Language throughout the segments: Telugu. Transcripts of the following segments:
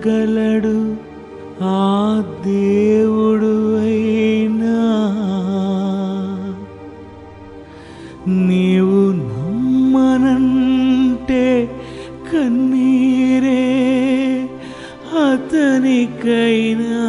చేయగలడు ఆ దేవుడు అయినా. నీవు నమ్మనంటే కన్నీరే అతనికైనా.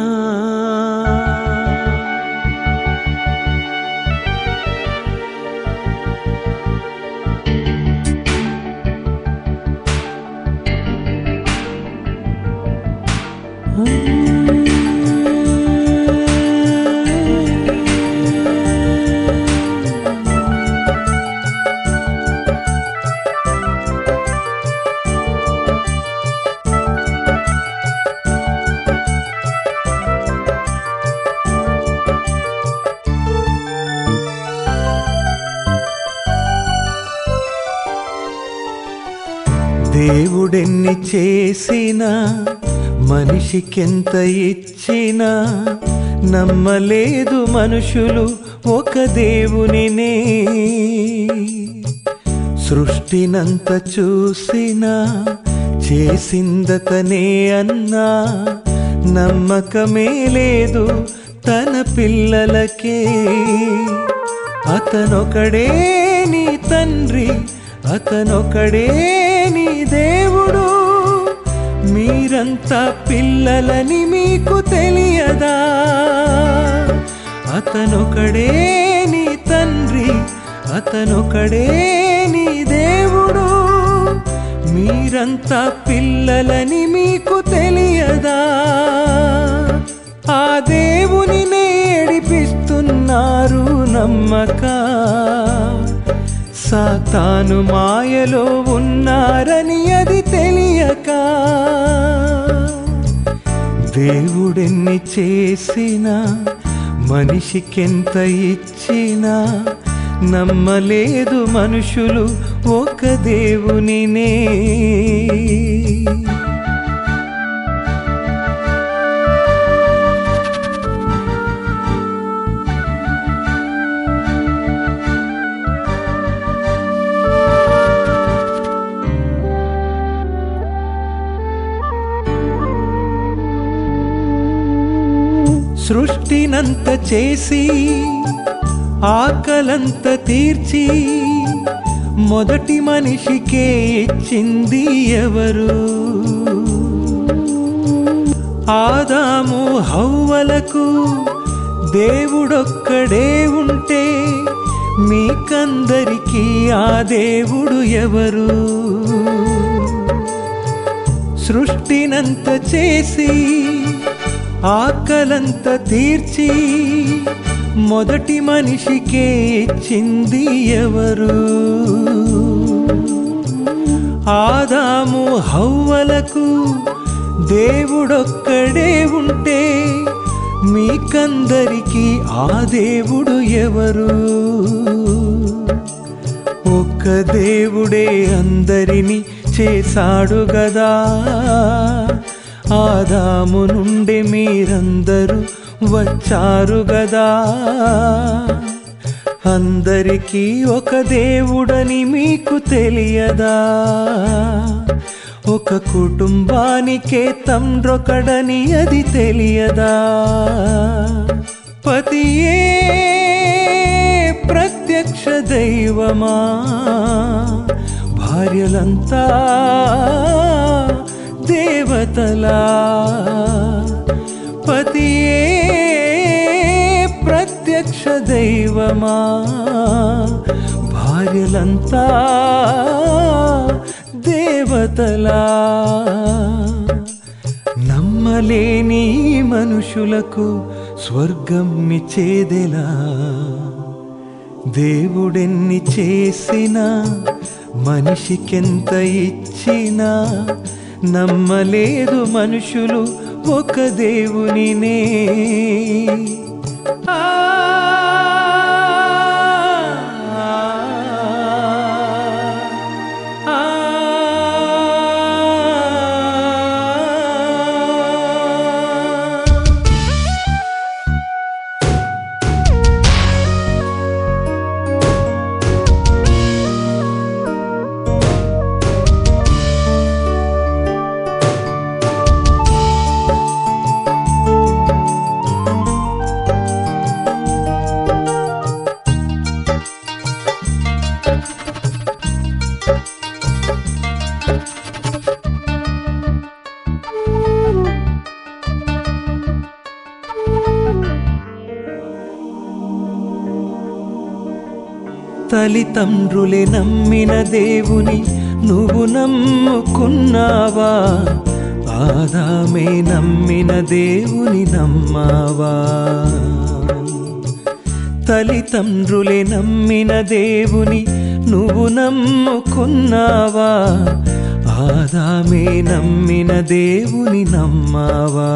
దేవుడెన్ని చేసినా మనిషికెంత ఇచ్చినా నమ్మలేదు మనుషులు ఒక దేవునినే. సృష్టినంత చూసినా చేసిందతనే అన్నా నమ్మకమే లేదు తన పిల్లలకే. అతనొకడే నీ తండ్రి అతనొకడే మీరంతా పిల్లలని మీకు తెలియదా? అతనొకడే నీ తండ్రి అతనొకడే నీ దేవుడు. మీరంతా పిల్లలని మీకు తెలియదా? ఆ దేవుని నేడిపిస్తున్నారు నమ్మక. సాతాను మాయలో ఉన్నారని దేవుడెన్ని చేసినా మనిషికెంత ఇచ్చినా నమ్మలేదు మనుషులు ఒక దేవునినే. సృష్టినంత చేసి ఆకలంత తీర్చి మొదటి మనిషికే ఇచ్చింది ఎవరు? ఆదాము హవ్వలకు దేవుడొక్కడే ఉంటే మీకందరికీ ఆ దేవుడు ఎవరు? సృష్టినంత చేసి ఆకలంత తీర్చి మొదటి మనిషికే ఇచ్చింది ఎవరు? ఆదాము హవ్వలకు దేవుడొక్కడే ఉంటే మీకందరికీ ఆ దేవుడు ఎవరు? ఒక్క దేవుడే అందరినీ చేశాడు గదా. ఆదాము నుండి మీరందరూ వచ్చారు గదా. అందరికీ ఒక దేవుడని మీకు తెలియదా. ఒక కుటుంబానికే తండ్రొకడని అది తెలియదా. పతియే ప్రత్యక్ష దైవమా. భార్యలంతా దేవతలా. పతియే ప్రత్యక్ష దైవమా. భార్యలంతా దేవతలా. నమ్మలేని మనుషులకు స్వర్గం ఇచ్చేదెలా. దేవుడెన్ని చేసినా మనిషికెంత ఇచ్చినా నమ్మలేదు మనుషులు ఒక దేవునినే. తల్లిదండ్రులే నమ్మిన దేవుని నువ్వు నమ్ముకున్నావా? ఆదామే నమ్మిన దేవుని నమ్మావా? తల్లిదండ్రులే నమ్మిన దేవుని నువ్వు నమ్ముకున్నావా? ఆదామే నమ్మిన దేవుని నమ్మావా?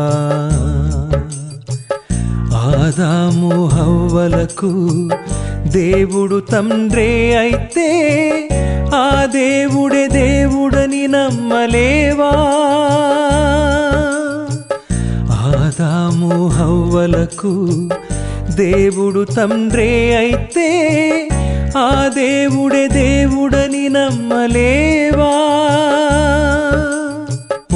ఆదాము హవ్వలకు దేవుడు తండ్రే అయితే ఆ దేవుడే దేవుడని నమ్మలేవా? ఆదాము హవ్వలకు దేవుడు తండ్రే అయితే ఆ దేవుడే దేవుడని నమ్మలేవా?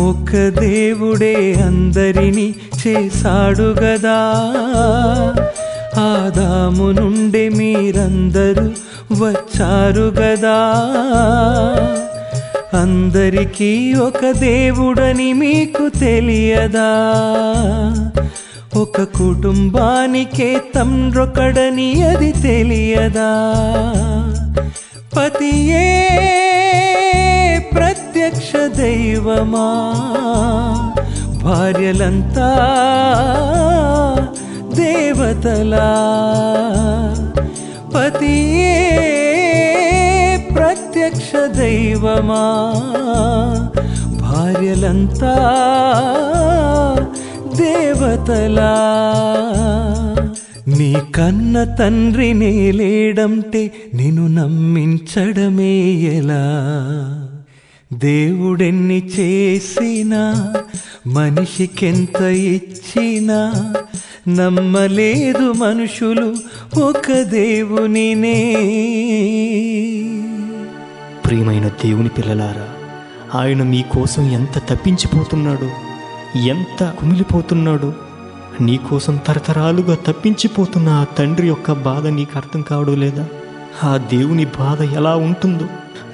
ఒక దేవుడే అందరినీ చేశాడు గదా. ఆదాము నుండి మీరందరూ వచ్చారు గదా. అందరికీ ఒక దేవుడని మీకు తెలియదా? ఒక కుటుంబానికే తండ్రొకడని అది తెలియదా? పతియే ప్రత్యక్ష దైవమా? భార్యలంతా దేవతలా? పతియే ప్రత్యక్ష దైవమా? భార్యలంతా దేవతలా నీ కన్న తండ్రి లేడంటే నిన్ను నమ్మించడమే ఎలా? దేవుడెన్ని చేసినా మనిషికెంత ఇచ్చినా నమ్మలేదు మనుషులు ఒక దేవునినే. ప్రియమైన దేవుని పిల్లలారా ఆయన మీకోసం ఎంత తప్పించిపోతున్నాడు. ఎంత కుమిలిపోతున్నాడు? నీకోసం తరతరాలుగా తప్పించిపోతున్న ఆ తండ్రి యొక్క బాధ నీకు అర్థం కావడం లేదా? ఆ దేవుని బాధ ఎలా ఉంటుందో?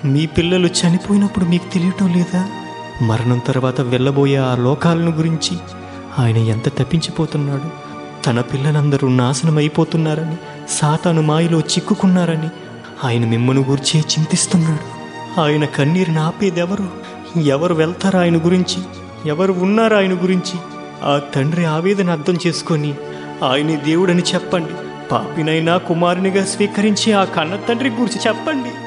మీ పిల్లలు చనిపోయినప్పుడు మీకు తెలియటం లేదా? మరణం తర్వాత వెళ్ళబోయే ఆ లోకాలను గురించి ఆయన ఎంత తప్పించిపోతున్నాడు? తన పిల్లలందరూ నాశనం అయిపోతున్నారని సాతాను మాయలో చిక్కుకున్నారని ఆయన మిమ్మను గురించి చింతిస్తున్నాడు. ఆయన కన్నీరుని ఆపేదెవరు ఎవరు వెళ్తారు ఆయన గురించి? ఎవరు ఉన్నారు ఆయన గురించి? ఆ తండ్రి ఆవేదన అర్థం చేసుకొని ఆయనే దేవుడని చెప్పండి. పాపినైనా కుమారునిగా స్వీకరించి ఆ కన్న తండ్రి గురించి చెప్పండి.